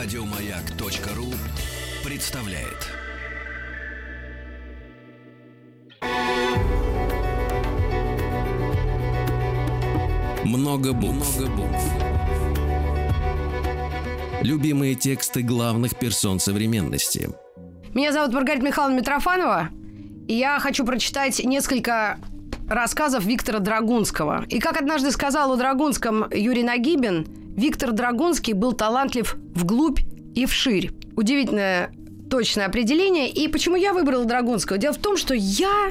Радиомаяк.ру представляет. Много букв. Много букв. Любимые тексты главных персон современности. Меня зовут Маргарита Михайловна Митрофанова, и я хочу прочитать несколько рассказов Виктора Драгунского. И как однажды сказал о Драгунском Юрий Нагибин, Виктор Драгунский был талантлив вглубь и вширь. Удивительное точное определение. И почему я выбрала Драгунского? Дело в том, что я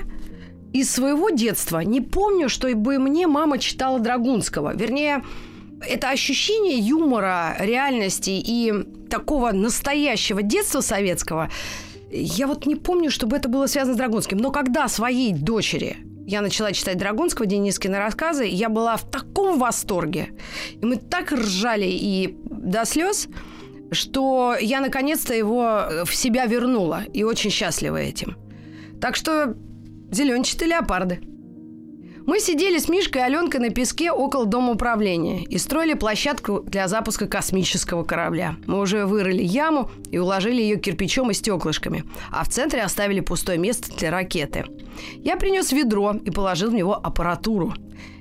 из своего детства не помню, что бы мне мама читала Драгунского. Вернее, это ощущение юмора, реальности и такого настоящего детства советского, я вот не помню, чтобы это было связано с Драгунским. Но когда своей дочери я начала читать Драгунского, Денискина рассказы, я была в таком восторге. И мы так ржали и до слез, что я наконец-то его в себя вернула и очень счастлива этим. Так что зеленчатые леопарды. Мы сидели с Мишкой и Аленкой на песке около дома управления и строили площадку для запуска космического корабля. Мы уже вырыли яму и уложили ее кирпичом и стеклышками, а в центре оставили пустое место для ракеты. Я принес ведро и положил в него аппаратуру.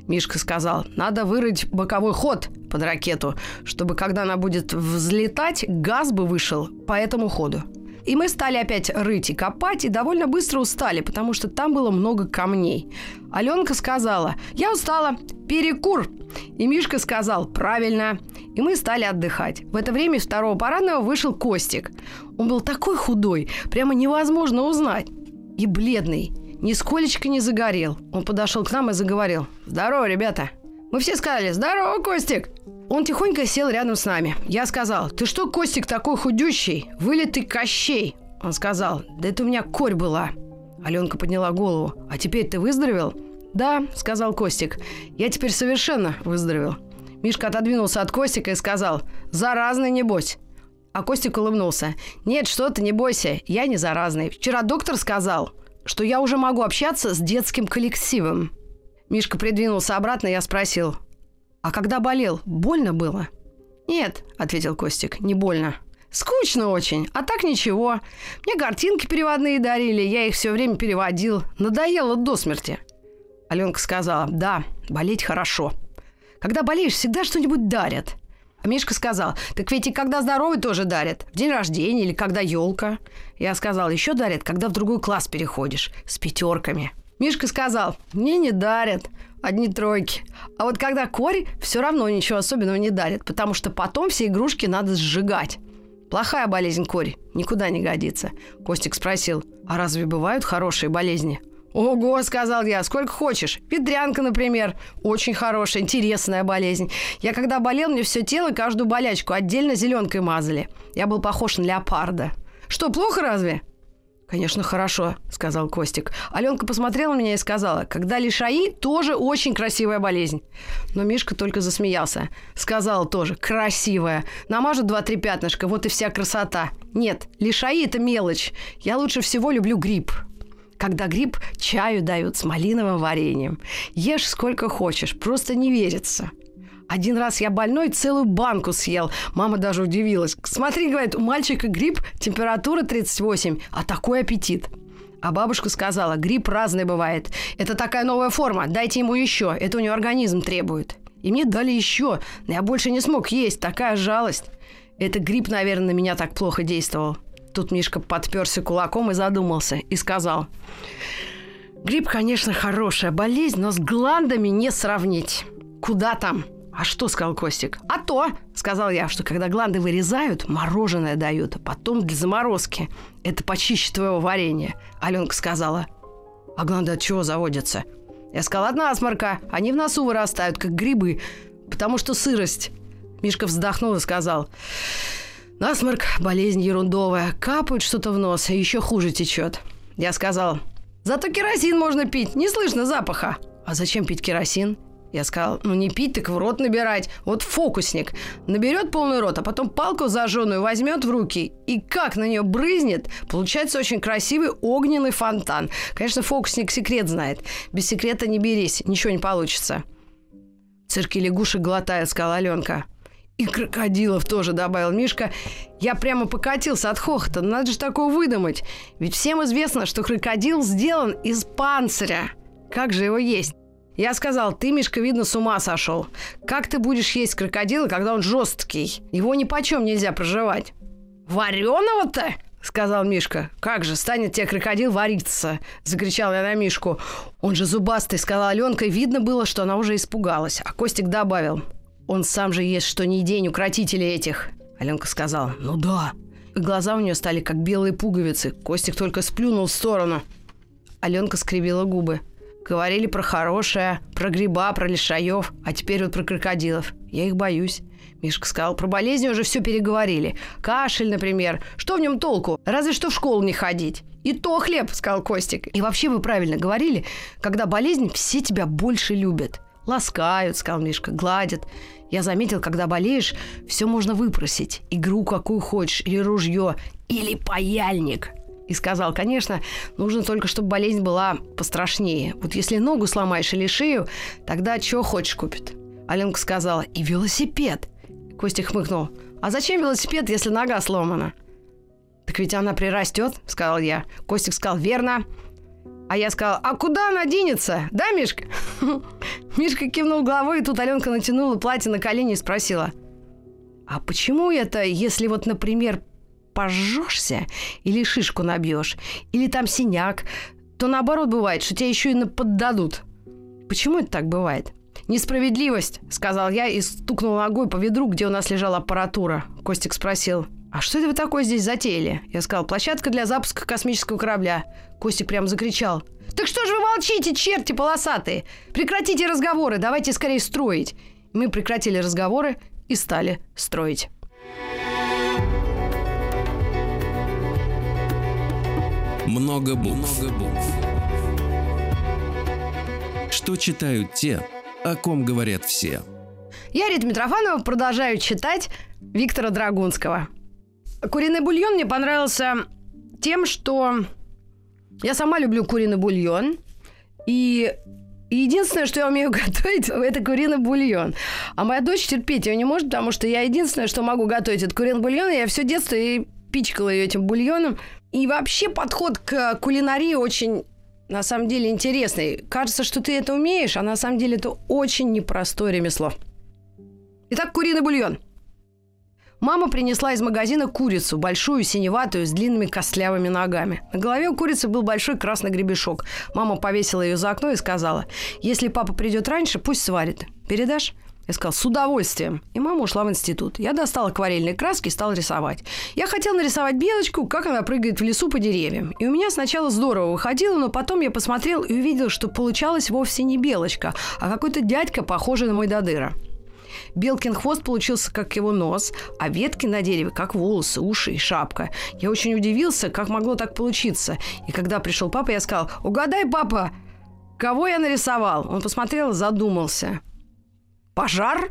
Мишка сказал, надо вырыть боковой ход под ракету, чтобы когда она будет взлетать, газ бы вышел по этому ходу. И мы стали опять рыть и копать, и довольно быстро устали, потому что там было много камней. Аленка сказала, я устала, перекур. И Мишка сказал, правильно. И мы стали отдыхать. В это время из второго парадного вышел Костик. Он был такой худой, прямо невозможно узнать. И бледный, нисколечко не загорел. Он подошел к нам и заговорил. «Здорово, ребята!» Мы все сказали «Здорово, Костик!» Он тихонько сел рядом с нами. Я сказал, ты что, Костик, такой худющий? Вылитый Кощей. Он сказал, да это у меня корь была. Аленка подняла голову. А теперь ты выздоровел? Да, сказал Костик. Я теперь совершенно выздоровел. Мишка отодвинулся от Костика и сказал, заразный небось. А Костик улыбнулся. Нет, что ты, не бойся, я не заразный. Вчера доктор сказал, что я уже могу общаться с детским коллективом. Мишка придвинулся обратно, и я спросил, а когда болел, больно было? Нет, ответил Костик, не больно. Скучно очень, а так ничего. Мне картинки переводные дарили, я их все время переводил. Надоело до смерти. Аленка сказала, да, болеть хорошо. Когда болеешь, всегда что-нибудь дарят. А Мишка сказал, так ведь и когда здоровый тоже дарят. В день рождения или когда елка. Я сказал, еще дарят, когда в другой класс переходишь. С пятерками. Мишка сказал, мне не дарят одни тройки. А вот когда корь, все равно ничего особенного не дарит, потому что потом все игрушки надо сжигать. Плохая болезнь кори, никуда не годится. Костик спросил, а разве бывают хорошие болезни? Ого, сказал я, сколько хочешь. Ветрянка, например. Очень хорошая, интересная болезнь. Я когда болел, мне все тело, каждую болячку отдельно зеленкой мазали. Я был похож на леопарда. Что, плохо разве? «Конечно, хорошо», — сказал Костик. Аленка посмотрела на меня и сказала, «Когда лишаи, тоже очень красивая болезнь». Но Мишка только засмеялся. Сказал тоже, «Красивая. Намажут два-три пятнышка, вот и вся красота». Нет, лишаи – это мелочь. Я лучше всего люблю гриб. Когда гриб чаю дают с малиновым вареньем. Ешь сколько хочешь, просто не верится. Один раз я больной целую банку съел. Мама даже удивилась. Смотри, говорит, у мальчика грипп, температура 38, а такой аппетит. А бабушка сказала, грипп разный бывает. Это такая новая форма, дайте ему еще, это у него организм требует. И мне дали еще, но я больше не смог есть, такая жалость. Это грипп, наверное, на меня так плохо действовал. Тут Мишка подперся кулаком и задумался, и сказал, грипп, конечно, хорошая болезнь, но с гландами не сравнить. Куда там? «А что?» – сказал Костик. «А то!» – сказал я, что когда гланды вырезают, мороженое дают, а потом для заморозки. Это почище твоего варенья. Аленка сказала. «А гланды от чего заводятся?» Я сказал, от насморка. Они в носу вырастают, как грибы, потому что сырость. Мишка вздохнул и сказал, насморк – болезнь ерундовая. Капает что-то в нос, и еще хуже течет. Я сказал, зато керосин можно пить, не слышно запаха. А зачем пить керосин? Я сказал, ну не пить, так в рот набирать. Вот фокусник. Наберет полный рот, а потом палку зажженную возьмет в руки и как на нее брызнет, получается очень красивый огненный фонтан. Конечно, фокусник секрет знает. Без секрета не берись, ничего не получится. Цирки лягушек глотает, сказала Аленка. И крокодилов тоже добавил Мишка. Я прямо покатился от хохота. Надо же такое выдумать. Ведь всем известно, что крокодил сделан из панциря. Как же его есть? Я сказал, ты, Мишка, видно, с ума сошел. Как ты будешь есть крокодила, когда он жесткий? Его ни почем нельзя проживать. Вареного-то? сказал Мишка. «Как же, станет тебе крокодил вариться!» – закричал я на Мишку. «Он же зубастый!» – сказала Аленка, видно было, что она уже испугалась. А Костик добавил. «Он сам же ест что ни день укротителей этих!» Аленка сказала. «Ну да!» и Глаза у нее стали как белые пуговицы. Костик только сплюнул в сторону. Аленка скривила губы. Говорили про хорошее, про гриба, про лишаев, а теперь вот про крокодилов. Я их боюсь. Мишка сказал, про болезни уже все переговорили. Кашель, например. Что в нем толку? Разве что в школу не ходить. И то хлеб, сказал Костик. И вообще вы правильно говорили, когда болезнь, все тебя больше любят. Ласкают, сказал Мишка, гладят. Я заметил, когда болеешь, все можно выпросить. Игру какую хочешь, или ружье, или паяльник. И сказал, конечно, нужно только, чтобы болезнь была пострашнее. Вот если ногу сломаешь или шею, тогда что хочешь купит. Аленка сказала, и велосипед. Костик хмыкнул. А зачем велосипед, если нога сломана? Так ведь она прирастет, сказал я. Костик сказал, верно. А я сказал, а куда она денется? Да, Мишка? Мишка кивнул головой, и тут Аленка натянула платье на колени и спросила. А почему это, если вот, например, пожжешься или шишку набьешь, или там синяк, то наоборот бывает, что тебя еще и поддадут. Почему это так бывает? «Несправедливость», — сказал я и стукнул ногой по ведру, где у нас лежала аппаратура. Костик спросил, «А что это вы такое здесь затеяли?» Я сказал, «Площадка для запуска космического корабля». Костик прям закричал, «Так что же вы молчите, черти полосатые? Прекратите разговоры, давайте скорее строить». Мы прекратили разговоры и стали строить. Много букв. Много букв. Что читают те, о ком говорят все? Я, Рита Митрофанова, продолжаю читать Виктора Драгунского. Куриный бульон мне понравился тем, что я сама люблю куриный бульон. И единственное, что я умею готовить, это куриный бульон. А моя дочь терпеть его не может, потому что я единственное, что могу готовить, это куриный бульон. И я все детство и пичкала ее этим бульоном. И вообще подход к кулинарии очень на самом деле интересный. Кажется, что ты это умеешь, а на самом деле это очень непростое ремесло. Итак, куриный бульон. Мама принесла из магазина курицу, большую, синеватую, с длинными костлявыми ногами. На голове у курицы был большой красный гребешок. Мама повесила ее за окно и сказала, если папа придет раньше, пусть сварит. Передашь? Я сказал, с удовольствием. И мама ушла в институт. Я достал акварельные краски и стал рисовать. Я хотел нарисовать белочку, как она прыгает в лесу по деревьям. И у меня сначала здорово выходило, но потом я посмотрел и увидел, что получалась вовсе не белочка, а какой-то дядька, похожий на мой додыра. Белкин хвост получился как его нос, а ветки на дереве как волосы, уши и шапка. Я очень удивился, как могло так получиться. И когда пришел папа, я сказал, угадай, папа, кого я нарисовал? Он посмотрел, задумался. Пожар?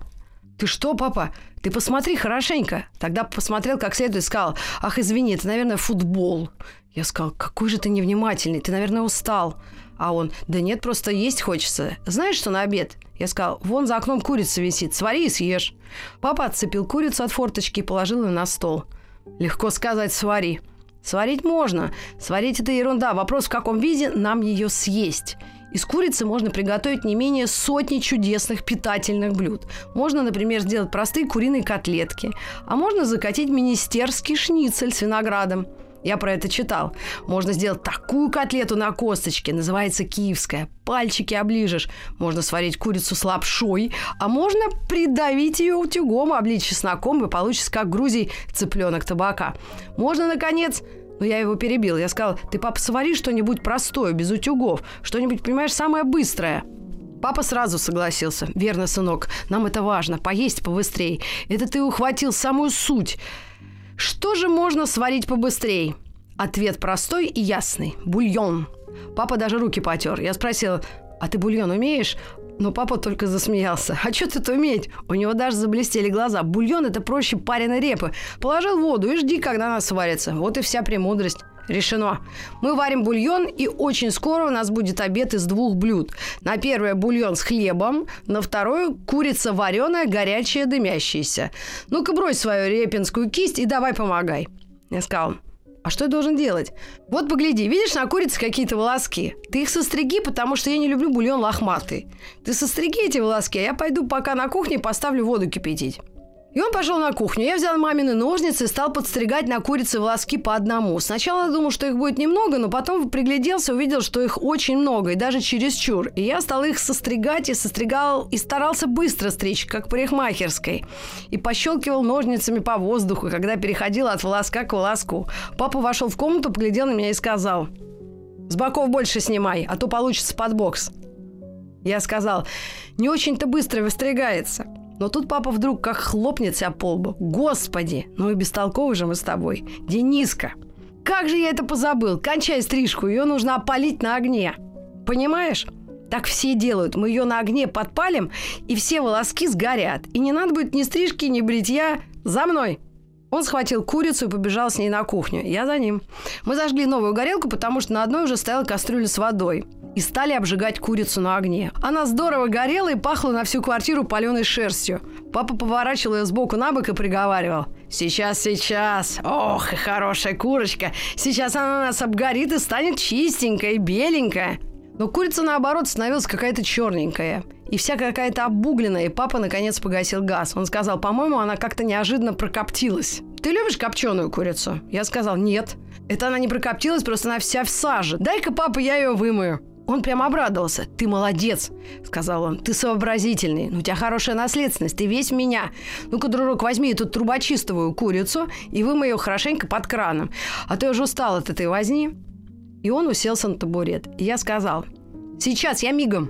Ты что, папа? Ты посмотри хорошенько. Тогда посмотрел как следует сказал, ах, извини, это, наверное, футбол. Я сказал, какой же ты невнимательный, ты, наверное, устал. А он, да нет, просто есть хочется. Знаешь, что на обед? Я сказал, вон за окном курица висит, свари и съешь. Папа отцепил курицу от форточки и положил ее на стол. Легко сказать «свари». Сварить можно. Сварить – это ерунда. Вопрос, в каком виде нам ее съесть. Из курицы можно приготовить не менее сотни чудесных питательных блюд. Можно, например, сделать простые куриные котлетки, а можно закатить министерский шницель с виноградом. Я про это читал. Можно сделать такую котлету на косточке, называется киевская. Пальчики оближешь. Можно сварить курицу с лапшой, а можно придавить ее утюгом, облить чесноком, и получится, как в Грузии, цыпленок табака. Можно, наконец, но я его перебил. Я сказал, ты, папа, свари что-нибудь простое, без утюгов. Что-нибудь, понимаешь, самое быстрое. Папа сразу согласился. Верно, сынок, нам это важно. Поесть побыстрее. Это ты ухватил самую суть. Что же можно сварить побыстрее? Ответ простой и ясный. Бульон. Папа даже руки потер. Я спросила, а ты бульон умеешь? Но папа только засмеялся. А что тут уметь? У него даже заблестели глаза. Бульон – это проще пареной репы. Положил воду и жди, когда она сварится. Вот и вся премудрость. Решено. Мы варим бульон, и очень скоро у нас будет обед из двух блюд. На первое бульон с хлебом, на второе курица вареная, горячая, дымящаяся. Ну-ка брось свою репинскую кисть и давай помогай. Я сказал, а что я должен делать? Вот погляди, видишь на курице какие-то волоски? Ты их состриги, потому что я не люблю бульон лохматый. Ты состриги эти волоски, а я пойду пока на кухне поставлю воду кипятить. И он пошел на кухню. Я взял мамины ножницы и стал подстригать на курице волоски по одному. Сначала думал, что их будет немного, но потом пригляделся, увидел, что их очень много, и даже чересчур. И я стал их состригать и состригал, и старался быстро стричь, как парикмахерской. И пощелкивал ножницами по воздуху, когда переходил от волоска к волоску. Папа вошел в комнату, поглядел на меня и сказал, «С боков больше снимай, а то получится подбокс». Я сказал, «Не очень-то быстро выстригается». Но тут папа вдруг как хлопнет себя по лбу. Господи, ну и бестолковый же мы с тобой. Дениска, как же я это позабыл? Кончай стрижку, ее нужно опалить на огне. Понимаешь? Так все делают. Мы ее на огне подпалим, и все волоски сгорят. И не надо будет ни стрижки, ни бритья. За мной. Он схватил курицу и побежал с ней на кухню. Я за ним. Мы зажгли новую горелку, потому что на одной уже стояла кастрюля с водой и стали обжигать курицу на огне. Она здорово горела и пахла на всю квартиру паленой шерстью. Папа поворачивал ее сбоку на бок и приговаривал. «Сейчас, сейчас! Ох, хорошая курочка! Сейчас она нас обгорит и станет чистенькая и беленькая!» Но курица, наоборот, становилась какая-то черненькая. И вся какая-то обугленная, и папа наконец погасил газ. Он сказал, по-моему, она как-то неожиданно прокоптилась. Ты любишь копченую курицу? Я сказал, нет. Это она не прокоптилась, просто она вся в саже. Дай-ка, папа, я ее вымою. Он прям обрадовался. «Ты молодец», — сказал он. «Ты сообразительный. Ну, у тебя хорошая наследственность. Ты весь меня. Ну-ка, дружок, возьми эту трубочистовую курицу и вымой ее хорошенько под краном. А то я уже устал от этой возни». И он уселся на табурет. И я сказал, «Сейчас, я мигом».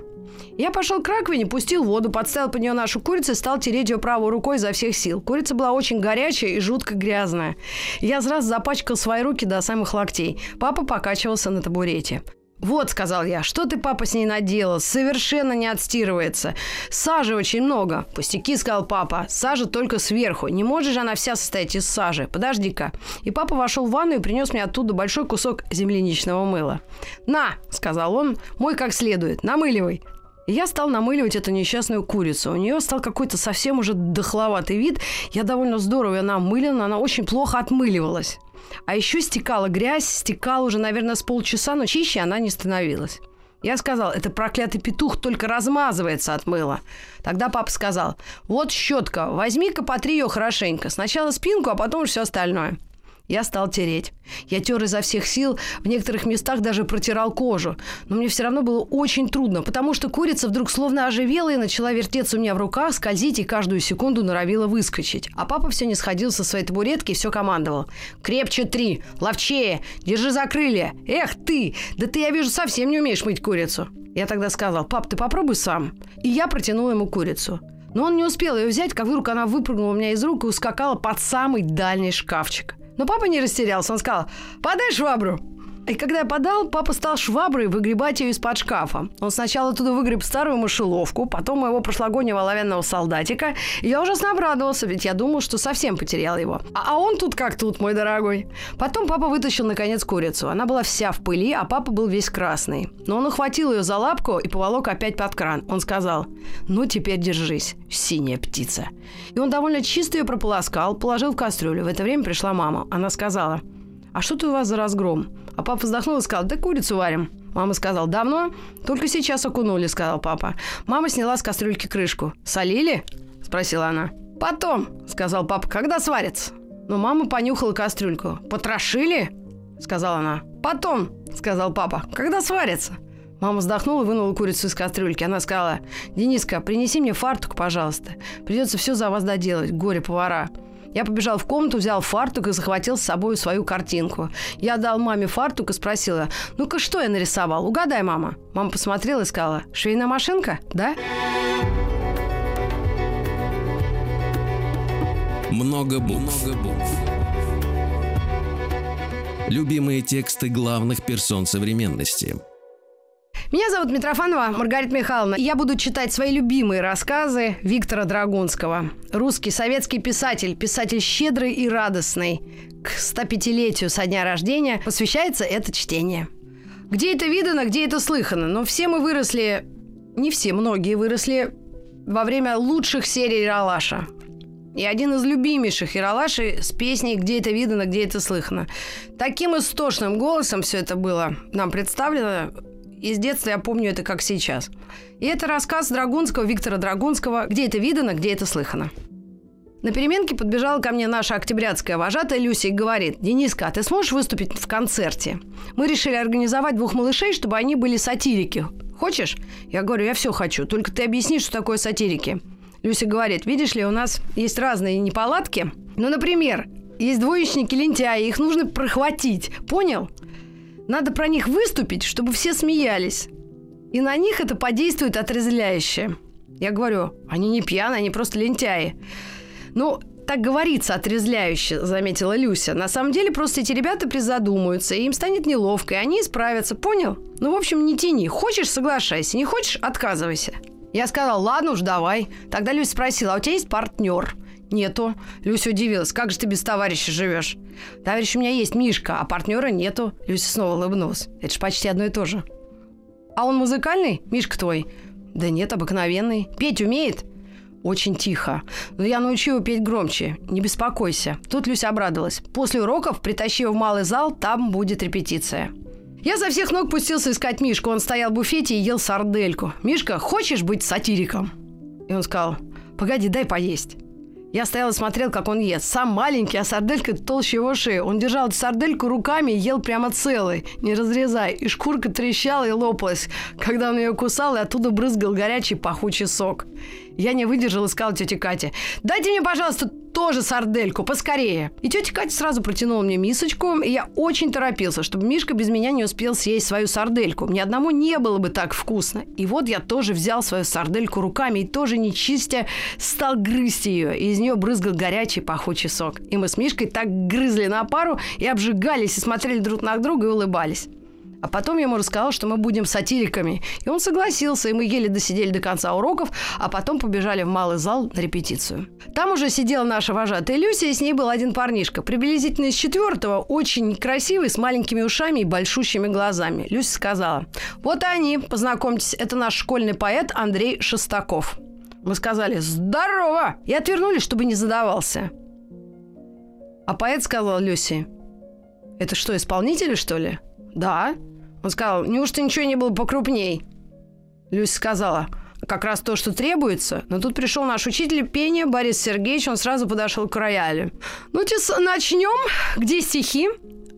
Я пошел к раковине, пустил воду, подставил под нее нашу курицу и стал тереть ее правой рукой изо всех сил. Курица была очень горячая и жутко грязная. Я сразу запачкал свои руки до самых локтей. Папа покачивался на табурете. «Вот», — сказал я, — «что ты, папа, с ней наделал? Совершенно не отстирывается. Сажи очень много». «Пустяки», — сказал папа, — «сажа только сверху. Не может же она вся состоять из сажи. Подожди-ка». И папа вошел в ванну и принес мне оттуда большой кусок земляничного мыла. «На», — сказал он, — «мой как следует. Намыливай». Я стал намыливать эту несчастную курицу. У нее стал какой-то совсем уже дохловатый вид. Я довольно здорово она намылена, она очень плохо отмыливалась. А еще стекала грязь, стекала уже, наверное, с полчаса, но чище она не становилась. Я сказал, это проклятый петух только размазывается от мыла. Тогда папа сказал, вот щетка, возьми-ка потри ее хорошенько. Сначала спинку, а потом все остальное. Я стал тереть. Я тер изо всех сил, в некоторых местах даже протирал кожу. Но мне все равно было очень трудно, потому что курица вдруг словно оживела и начала вертеться у меня в руках, скользить и каждую секунду норовила выскочить. А папа все не сходил со своей табуретки и все командовал. «Крепче три! Ловчее! Держи за крылья! Эх ты! Да ты, я вижу, совсем не умеешь мыть курицу!» Я тогда сказал, «Пап, ты попробуй сам». И я протянул ему курицу. Но он не успел ее взять, как вдруг она выпрыгнула у меня из рук и ускакала под самый дальний шкафчик. Но папа не растерялся. Он сказал, подай швабру. И когда я подал, папа стал шваброй выгребать ее из-под шкафа. Он сначала туда выгреб старую мышеловку, потом моего прошлогоднего оловянного солдатика. И я ужасно обрадовался, ведь я думал, что совсем потерял его. А, а он тут как тут, мой дорогой. Потом папа вытащил, наконец, курицу. Она была вся в пыли, а папа был весь красный. Но он ухватил ее за лапку и поволок опять под кран. Он сказал, ну теперь держись, синяя птица. И он довольно чисто ее прополоскал, положил в кастрюлю. В это время пришла мама. Она сказала, а что ты у вас за разгром? А папа вздохнул и сказал, да курицу варим. Мама сказала, давно? Только сейчас окунули, сказал папа. Мама сняла с кастрюльки крышку. Солили? Спросила она. Потом, сказал папа, когда сварится? Но мама понюхала кастрюльку. Потрошили? Сказала она. Потом, сказал папа, когда сварится? Мама вздохнула и вынула курицу из кастрюльки. Она сказала, Дениска, принеси мне фартук, пожалуйста. Придется все за вас доделать, горе-повара. Я побежал в комнату, взял фартук и захватил с собой свою картинку. Я дал маме фартук и спросила, ну-ка, что я нарисовал? Угадай, мама. Мама посмотрела и сказала, швейная машинка, да? Много букв. Много букв. Любимые тексты главных персон современности – меня зовут Митрофанова Маргарита Михайловна. Я буду читать свои любимые рассказы Виктора Драгунского. Русский советский писатель, писатель щедрый и радостный. к 105-летию со дня рождения посвящается это чтение. Где это видано, где это слыхано. Но все мы выросли, не все, многие выросли во время лучших серий Ралаша. И один из любимейших Иралаши с песней «Где это видано, где это слыхано». Таким истошным голосом все это было нам представлено. Из детства я помню это как сейчас. И это рассказ Драгунского, Виктора Драгунского «Где это видано, где это слыхано». На переменке подбежала ко мне наша октябрятская вожатая Люся и говорит, «Дениска, а ты сможешь выступить в концерте? Мы решили организовать двух малышей, чтобы они были сатирики. Хочешь?» Я говорю, я все хочу, только ты объясни, что такое сатирики. Люся говорит, видишь ли, у нас есть разные неполадки. Ну, например, есть двоечники-лентяи, их нужно прохватить. Понял? Надо про них выступить, чтобы все смеялись. И на них это подействует отрезвляюще. Я говорю, они не пьяные, они просто лентяи. Ну, так говорится отрезвляюще, заметила Люся. На самом деле просто эти ребята призадумаются, и им станет неловко, и они исправятся, понял? Ну, в общем, не тяни. Хочешь, соглашайся, не хочешь, отказывайся. Я сказал, ладно уж, давай. Тогда Люся спросила, а у тебя есть партнер? Нету. Люся удивилась, как же ты без товарища живешь? Товарищ у меня есть Мишка, а партнера нету. Люся снова улыбнулась. Это же почти одно и то же. А он музыкальный? Мишка твой? Да нет, обыкновенный. Петь умеет? Очень тихо. Но я научу его петь громче. Не беспокойся. Тут Люся обрадовалась. После уроков притащи его в малый зал, там будет репетиция. Я со всех ног пустился искать Мишку. Он стоял в буфете и ел сардельку. «Мишка, хочешь быть сатириком?» И он сказал, «Погоди, дай поесть». Я стоял и смотрел, как он ест. Сам маленький, а сарделька толще его шеи. Он держал эту сардельку руками и ел прямо целый, не разрезая. И шкурка трещала и лопалась, когда он ее кусал, и оттуда брызгал горячий пахучий сок. Я не выдержал и сказал тете Кате, дайте мне, пожалуйста, тоже сардельку, поскорее. И тетя Катя сразу протянула мне мисочку, и я очень торопился, чтобы Мишка без меня не успел съесть свою сардельку. Мне одному не было бы так вкусно. И вот я тоже взял свою сардельку руками и тоже не чистя стал грызть ее. И из нее брызгал горячий пахучий сок. И мы с Мишкой так грызли на пару и обжигались, и смотрели друг на друга и улыбались. А потом я ему рассказал, что мы будем сатириками. И он согласился, и мы еле досидели до конца уроков, а потом побежали в малый зал на репетицию. Там уже сидела наша вожатая Люся, и с ней был один парнишка. Приблизительно из четвертого, очень красивый, с маленькими ушами и большущими глазами. Люся сказала, вот они, познакомьтесь, это наш школьный поэт Андрей Шестаков. Мы сказали «Здорово!» и отвернулись, чтобы не задавался. А поэт сказал Люси, «Это что, исполнители, что ли?» «Да». Он сказал, неужто ничего не было покрупней? Люся сказала, как раз то, что требуется. Но тут пришел наш учитель пения Борис Сергеевич, он сразу подошел к роялю. Ну, начнем. Где стихи?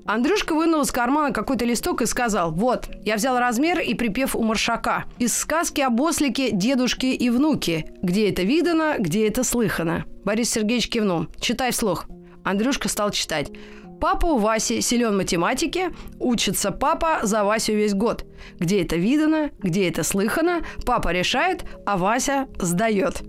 Андрюшка вынул из кармана какой-то листок и сказал, вот, я взял размер и припев у маршака. Из сказки об ослике, дедушке и внуке. Где это видано, где это слыхано. Борис Сергеевич кивнул. Читай вслух. Андрюшка стал читать. Папа у Васи силен математике, учится папа за Васю весь год. Где это видано, где это слыхано, папа решает, а Вася сдает.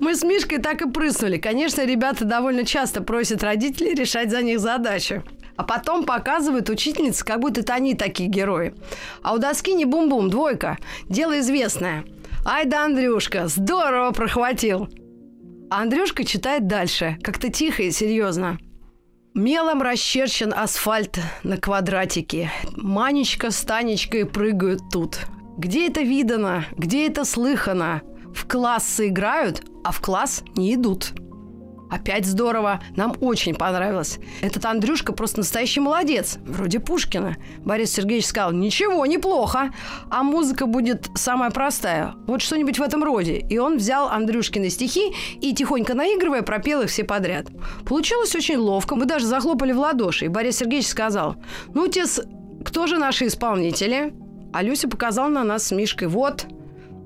Мы с Мишкой так и прыснули. Конечно, ребята довольно часто просят родителей решать за них задачу. А потом показывают учительницы, как будто это они такие герои. А у доски не бум-бум, двойка. Дело известное. Ай да, Андрюшка, здорово прохватил. А Андрюшка читает дальше, как-то тихо и серьезно. Мелом расчерчен асфальт на квадратике. Манечка с Танечкой прыгают тут. Где это видано? Где это слыхано? В классы играют, а в класс не идут. Опять здорово. Нам очень понравилось. Этот Андрюшка просто настоящий молодец. Вроде Пушкина. Борис Сергеевич сказал, ничего, неплохо. А музыка будет самая простая. Вот что-нибудь в этом роде. И он взял Андрюшкины стихи и, тихонько наигрывая, пропел их все подряд. Получилось очень ловко. Мы даже захлопали в ладоши. И Борис Сергеевич сказал, ну, отец, кто же наши исполнители? А Люся показал на нас с Мишкой. Вот,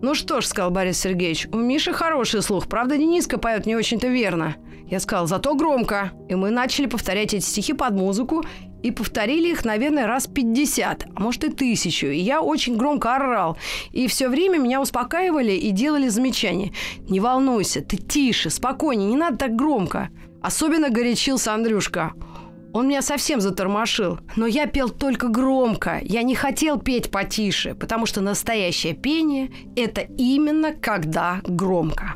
«Ну что ж», — сказал Борис Сергеевич, — «у Миши хороший слух. Правда, Дениска поет не очень-то верно». Я сказал, зато громко. И мы начали повторять эти стихи под музыку, и повторили их, наверное, раз 50, а может и тысячу. И я очень громко орал. И все время меня успокаивали и делали замечания. «Не волнуйся, ты тише, спокойнее, не надо так громко». Особенно горячился Андрюшка. Он меня совсем затормошил. Но я пел только громко. Я не хотел петь потише, потому что настоящее пение – это именно когда громко.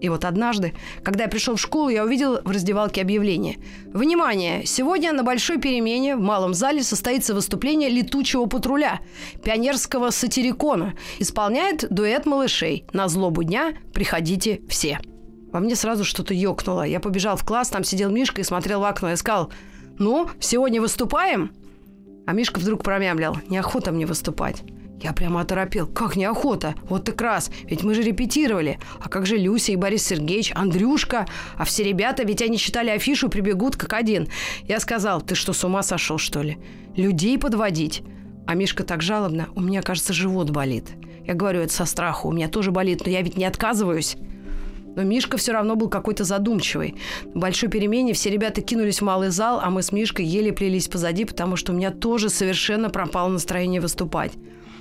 И вот однажды, когда я пришел в школу, я увидел в раздевалке объявление. Внимание! Сегодня на большой перемене в малом зале состоится выступление летучего патруля, пионерского сатирикона. Исполняет дуэт малышей. На злобу дня приходите все. Во мне сразу что-то ёкнуло. Я побежал в класс, там сидел Мишка и смотрел в окно. Я сказал, ну, сегодня выступаем? А Мишка вдруг промямлил, неохота мне выступать. Я прямо оторопел. Как неохота? Вот так раз. Ведь мы же репетировали. А как же Люся и Борис Сергеевич, Андрюшка? А все ребята, ведь они читали афишу, прибегут как один. Я сказал, ты что, с ума сошел, что ли? Людей подводить? А Мишка так жалобно, у меня, кажется, живот болит. Я говорю, это со страху, у меня тоже болит, но я ведь не отказываюсь. Но Мишка все равно был какой-то задумчивый. В большой перемене все ребята кинулись в малый зал, а мы с Мишкой еле плелись позади, потому что у меня тоже совершенно пропало настроение выступать.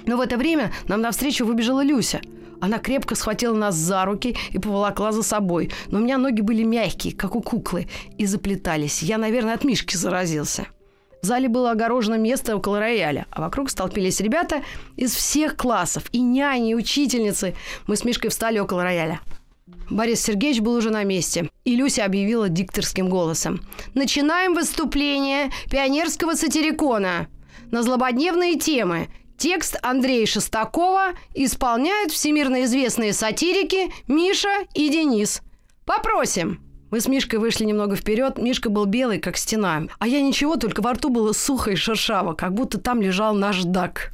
Но в это время нам навстречу выбежала Люся. Она крепко схватила нас за руки и поволокла за собой. Но у меня ноги были мягкие, как у куклы, и заплетались. Я, наверное, от Мишки заразился. В зале было огорожено место около рояля, а вокруг столпились ребята из всех классов, и няни, и учительницы. Мы с Мишкой встали около рояля. Борис Сергеевич был уже на месте, и Люся объявила дикторским голосом. «Начинаем выступление пионерского сатирикона на злободневные темы Текст Андрея Шестакова исполняют всемирно известные сатирики Миша и Денис. Попросим. Мы с Мишкой вышли немного вперед. Мишка был белый, как стена. А я ничего, только во рту было сухо и шершаво, как будто там лежал наш дак.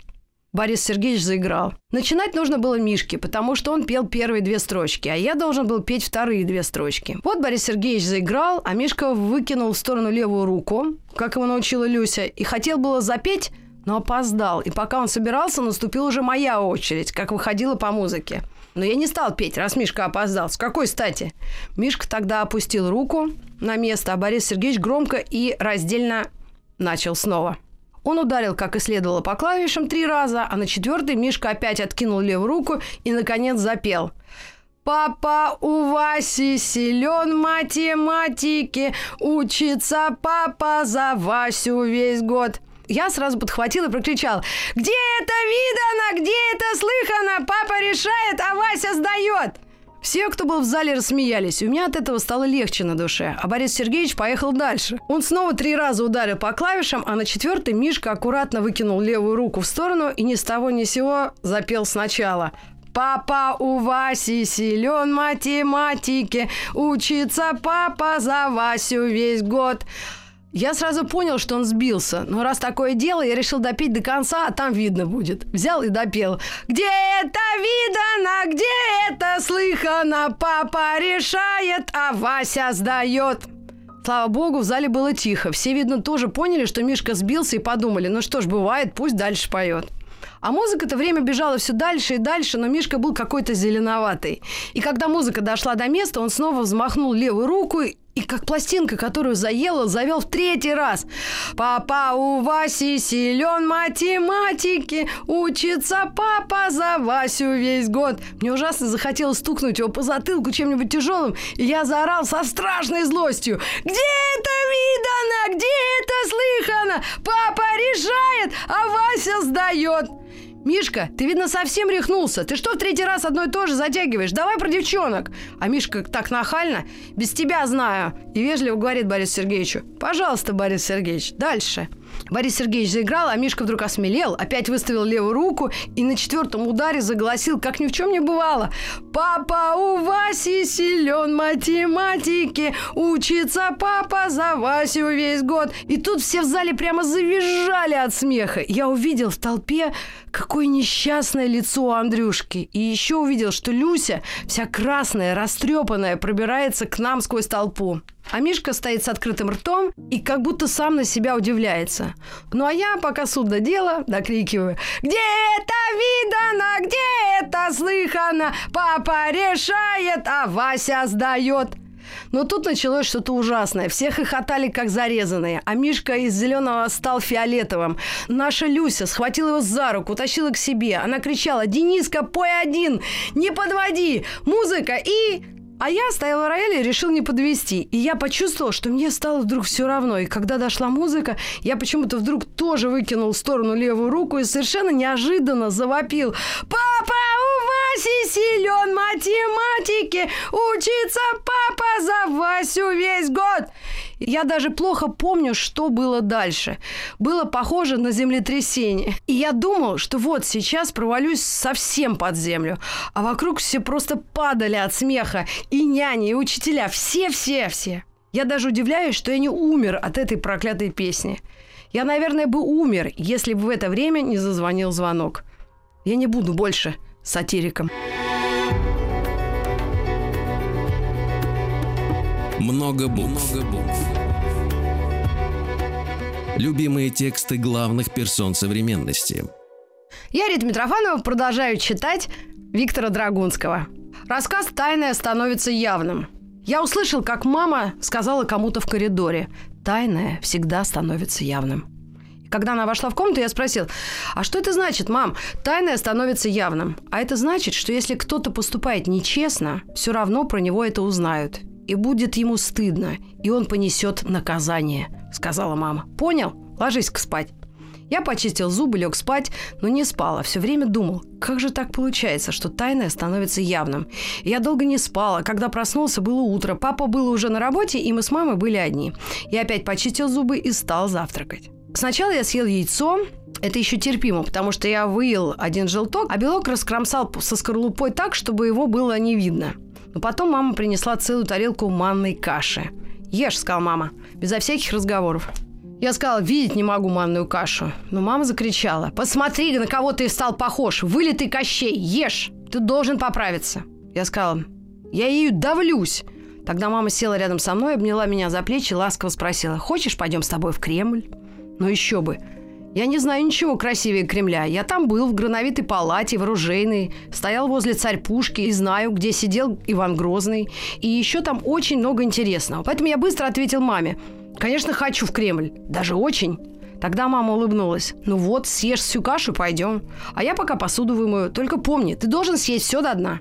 Борис Сергеевич заиграл. Начинать нужно было Мишке, потому что он пел первые две строчки, а я должен был петь вторые две строчки. Вот Борис Сергеевич заиграл, а Мишка выкинул в сторону левую руку, как его научила Люся, и хотел было запеть, но опоздал. И пока он собирался, наступила уже моя очередь, как выходила по музыке. Но я не стал петь, раз Мишка опоздал. С какой стати? Мишка тогда опустил руку на место, а Борис Сергеевич громко и раздельно начал снова. Он ударил, как и следовало, по клавишам три раза, а на четвертый Мишка опять откинул левую руку и, наконец, запел. Папа у Васи силен математике, учится папа за Васю весь год я сразу подхватила и прокричал. «Где это видано? Где это слыхано? Папа решает, а Вася сдает!» Все, кто был в зале, рассмеялись. У меня от этого стало легче на душе. А Борис Сергеевич поехал дальше. Он снова три раза ударил по клавишам, а на четвертый Мишка аккуратно выкинул левую руку в сторону и ни с того ни сего запел сначала. Папа у Васи силен математике, учится папа за Васю весь год. Я сразу понял, что он сбился. Но раз такое дело, я решил допеть до конца, а там видно будет. Взял и допел. Где это видано, где это слыхано, папа решает, а Вася сдает. Слава богу, в зале было тихо. Все, видно, тоже поняли, что Мишка сбился и подумали, ну что ж, бывает, пусть дальше поет. А музыка-то время бежала все дальше и дальше, но Мишка был какой-то зеленоватый. И когда музыка дошла до места, он снова взмахнул левую руку и как пластинка, которую заела, завел в третий раз. Папа у Васи силен математики, учится папа за Васю весь год. Мне ужасно захотелось стукнуть его по затылку чем-нибудь тяжелым, и я заорал со страшной злостью. Где это видано? Где это слыхано? Папа решает, а Вася сдает. «Мишка, ты, видно, совсем рехнулся. Ты что в третий раз одно и то же затягиваешь? Давай про девчонок!» А Мишка так нахально. «Без тебя знаю!» И вежливо говорит Борису Сергеевичу. «Пожалуйста, Борис Сергеевич, дальше!» Борис Сергеевич заиграл, а Мишка вдруг осмелел, опять выставил левую руку и на четвертом ударе заголосил, как ни в чем не бывало. «Папа у Васи силен математики, учится папа за Васю весь год». И тут все в зале прямо завизжали от смеха. Я увидел в толпе, какое несчастное лицо у Андрюшки. И еще увидел, что Люся, вся красная, растрепанная, пробирается к нам сквозь толпу. А Мишка стоит с открытым ртом и как будто сам на себя удивляется. Ну а я, пока суд до дела, докрикиваю. Где это видано, где это слыхано? Папа решает, а Вася сдает. Но тут началось что-то ужасное. Все хохотали, как зарезанные. А Мишка из зеленого стал фиолетовым. Наша Люся схватила его за руку, тащила к себе. Она кричала, «Дениска, пой один! Не подводи! Музыка и...» А я стояла в рояле и решил не подвести. И я почувствовал, что мне стало вдруг все равно. И когда дошла музыка, я почему-то вдруг тоже выкинул в сторону левую руку и совершенно неожиданно завопил. «Папа, у вас Вася силен математике, учится папа за Васю весь год. Я даже плохо помню, что было дальше. Было похоже на землетрясение. И я думал, что вот сейчас провалюсь совсем под землю. А вокруг все просто падали от смеха. И няни, и учителя. Все-все-все. Я даже удивляюсь, что я не умер от этой проклятой песни. Я, наверное, бы умер, если бы в это время не зазвонил звонок. Я не буду больше сатириком. Много букв. Много букв. Любимые тексты главных персон современности. Я, Рита Митрофанова, продолжаю читать Виктора Драгунского. Рассказ «Тайное становится явным». Я услышал, как мама сказала кому-то в коридоре «Тайное всегда становится явным». Когда она вошла в комнату, я спросил, а что это значит, мам? Тайное становится явным. А это значит, что если кто-то поступает нечестно, все равно про него это узнают и будет ему стыдно, и он понесет наказание», — сказала мама. «Понял? Ложись-ка спать». Я почистил зубы, лег спать, но не спал, а все время думал, как же так получается, что тайное становится явным. Я долго не спал, когда проснулся, было утро, папа был уже на работе, и мы с мамой были одни. Я опять почистил зубы и стал завтракать. Сначала я съел яйцо, это еще терпимо, потому что я выел один желток, а белок раскромсал со скорлупой так, чтобы его было не видно. Но потом мама принесла целую тарелку манной каши. «Ешь», — сказала мама, безо всяких разговоров. Я сказала, видеть не могу манную кашу. Но мама закричала, посмотри, на кого ты стал похож, вылитый Кощей, ешь, ты должен поправиться. Я сказала, я ею давлюсь. Тогда мама села рядом со мной, обняла меня за плечи, ласково спросила, хочешь, пойдем с тобой в Кремль? Ну еще бы, я не знаю ничего красивее Кремля. Я там был, в грановитой палате, в оружейной, стоял возле царь-пушки и знаю, где сидел Иван Грозный. И еще там очень много интересного. Поэтому я быстро ответил маме. Конечно, хочу в Кремль. Даже очень. Тогда мама улыбнулась. «Ну вот, съешь всю кашу, пойдем. А я пока посуду вымою. Только помни, ты должен съесть все до дна».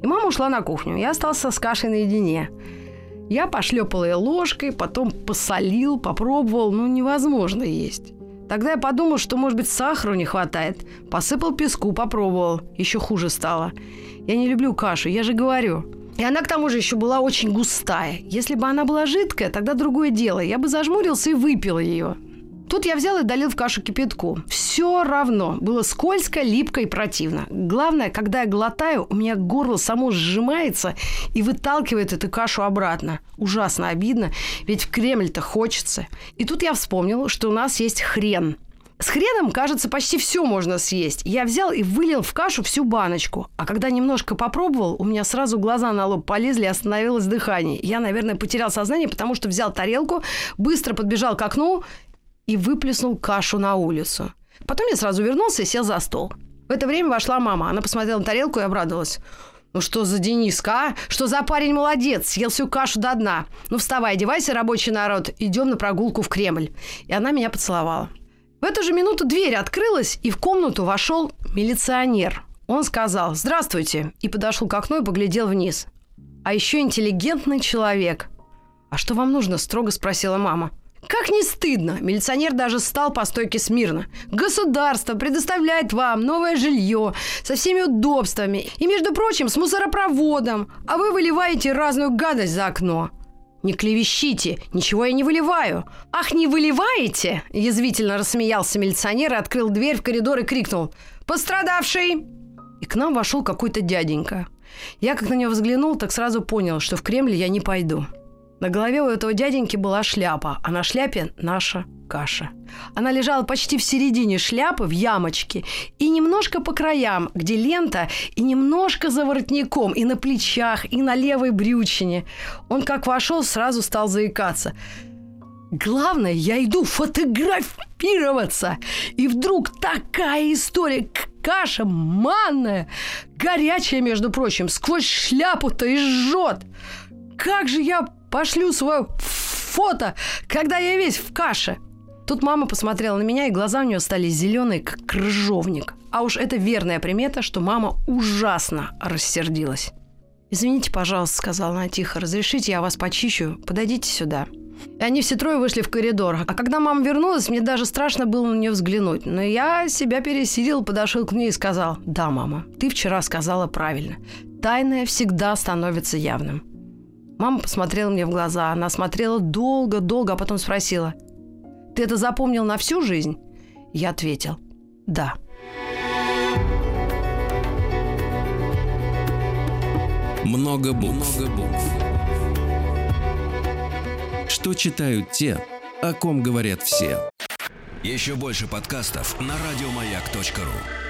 И мама ушла на кухню. Я остался с кашей наедине. Я пошлепал ее ложкой, потом посолил, попробовал. Ну, невозможно есть. Тогда я подумал, что, может быть, сахару не хватает. Посыпал песку, попробовал. Еще хуже стало. Я не люблю кашу, я же говорю. И она, к тому же, еще была очень густая. Если бы она была жидкая, тогда другое дело. Я бы зажмурился и выпил ее. Тут я взял и долил в кашу кипятку. Все равно. Было скользко, липко и противно. Главное, когда я глотаю, у меня горло само сжимается и выталкивает эту кашу обратно. Ужасно обидно, ведь в Кремль-то хочется. И тут я вспомнил, что у нас есть хрен. С хреном, кажется, почти все можно съесть. Я взял и вылил в кашу всю баночку. А когда немножко попробовал, у меня сразу глаза на лоб полезли, остановилось дыхание. Я, наверное, потерял сознание, потому что взял тарелку, быстро подбежал к окну и выплеснул кашу на улицу. Потом я сразу вернулся и сел за стол. В это время вошла мама. Она посмотрела на тарелку и обрадовалась. «Ну что за Дениска, а? Что за парень молодец? Съел всю кашу до дна. Ну вставай, одевайся, рабочий народ. Идем на прогулку в Кремль». И она меня поцеловала. В эту же минуту дверь открылась, и в комнату вошел милиционер. Он сказал «Здравствуйте» и подошел к окну и поглядел вниз. А еще интеллигентный человек. «А что вам нужно?» – строго спросила мама. Как не стыдно, милиционер даже стал по стойке смирно. Государство предоставляет вам новое жилье со всеми удобствами и, между прочим, с мусоропроводом, а вы выливаете разную гадость за окно. «Не клевещите, ничего я не выливаю». «Ах, не выливаете?» – язвительно рассмеялся милиционер и открыл дверь в коридор и крикнул «Пострадавший!» И к нам вошел какой-то дяденька. Я, как на него взглянул, так сразу понял, что в Кремль я не пойду. На голове у этого дяденьки была шляпа, а на шляпе наша каша. Она лежала почти в середине шляпы, в ямочке, и немножко по краям, где лента, и немножко за воротником, и на плечах, и на левой брючине. Он как вошел, сразу стал заикаться. Главное, я иду фотографироваться. И вдруг такая история. Каша манная, горячая, между прочим, сквозь шляпу-то и жжет. Как же я Пошлю свое фото, когда я весь в каше. Тут мама посмотрела на меня, и глаза у нее стали зеленые, как крыжовник. А уж это верная примета, что мама ужасно рассердилась. «Извините, пожалуйста», — сказала она тихо, — «разрешите, я вас почищу? Подойдите сюда». И они все трое вышли в коридор. А когда мама вернулась, мне даже страшно было на нее взглянуть. Но я себя пересилил, подошел к ней и сказал, «Да, мама, ты вчера сказала правильно. Тайное всегда становится явным». Мама посмотрела мне в глаза. Она смотрела долго-долго, а потом спросила, «Ты это запомнил на всю жизнь?» Я ответил, «Да». Много букв. Много букв. Что читают те, о ком говорят все. Еще больше подкастов на радиомаяк.ру.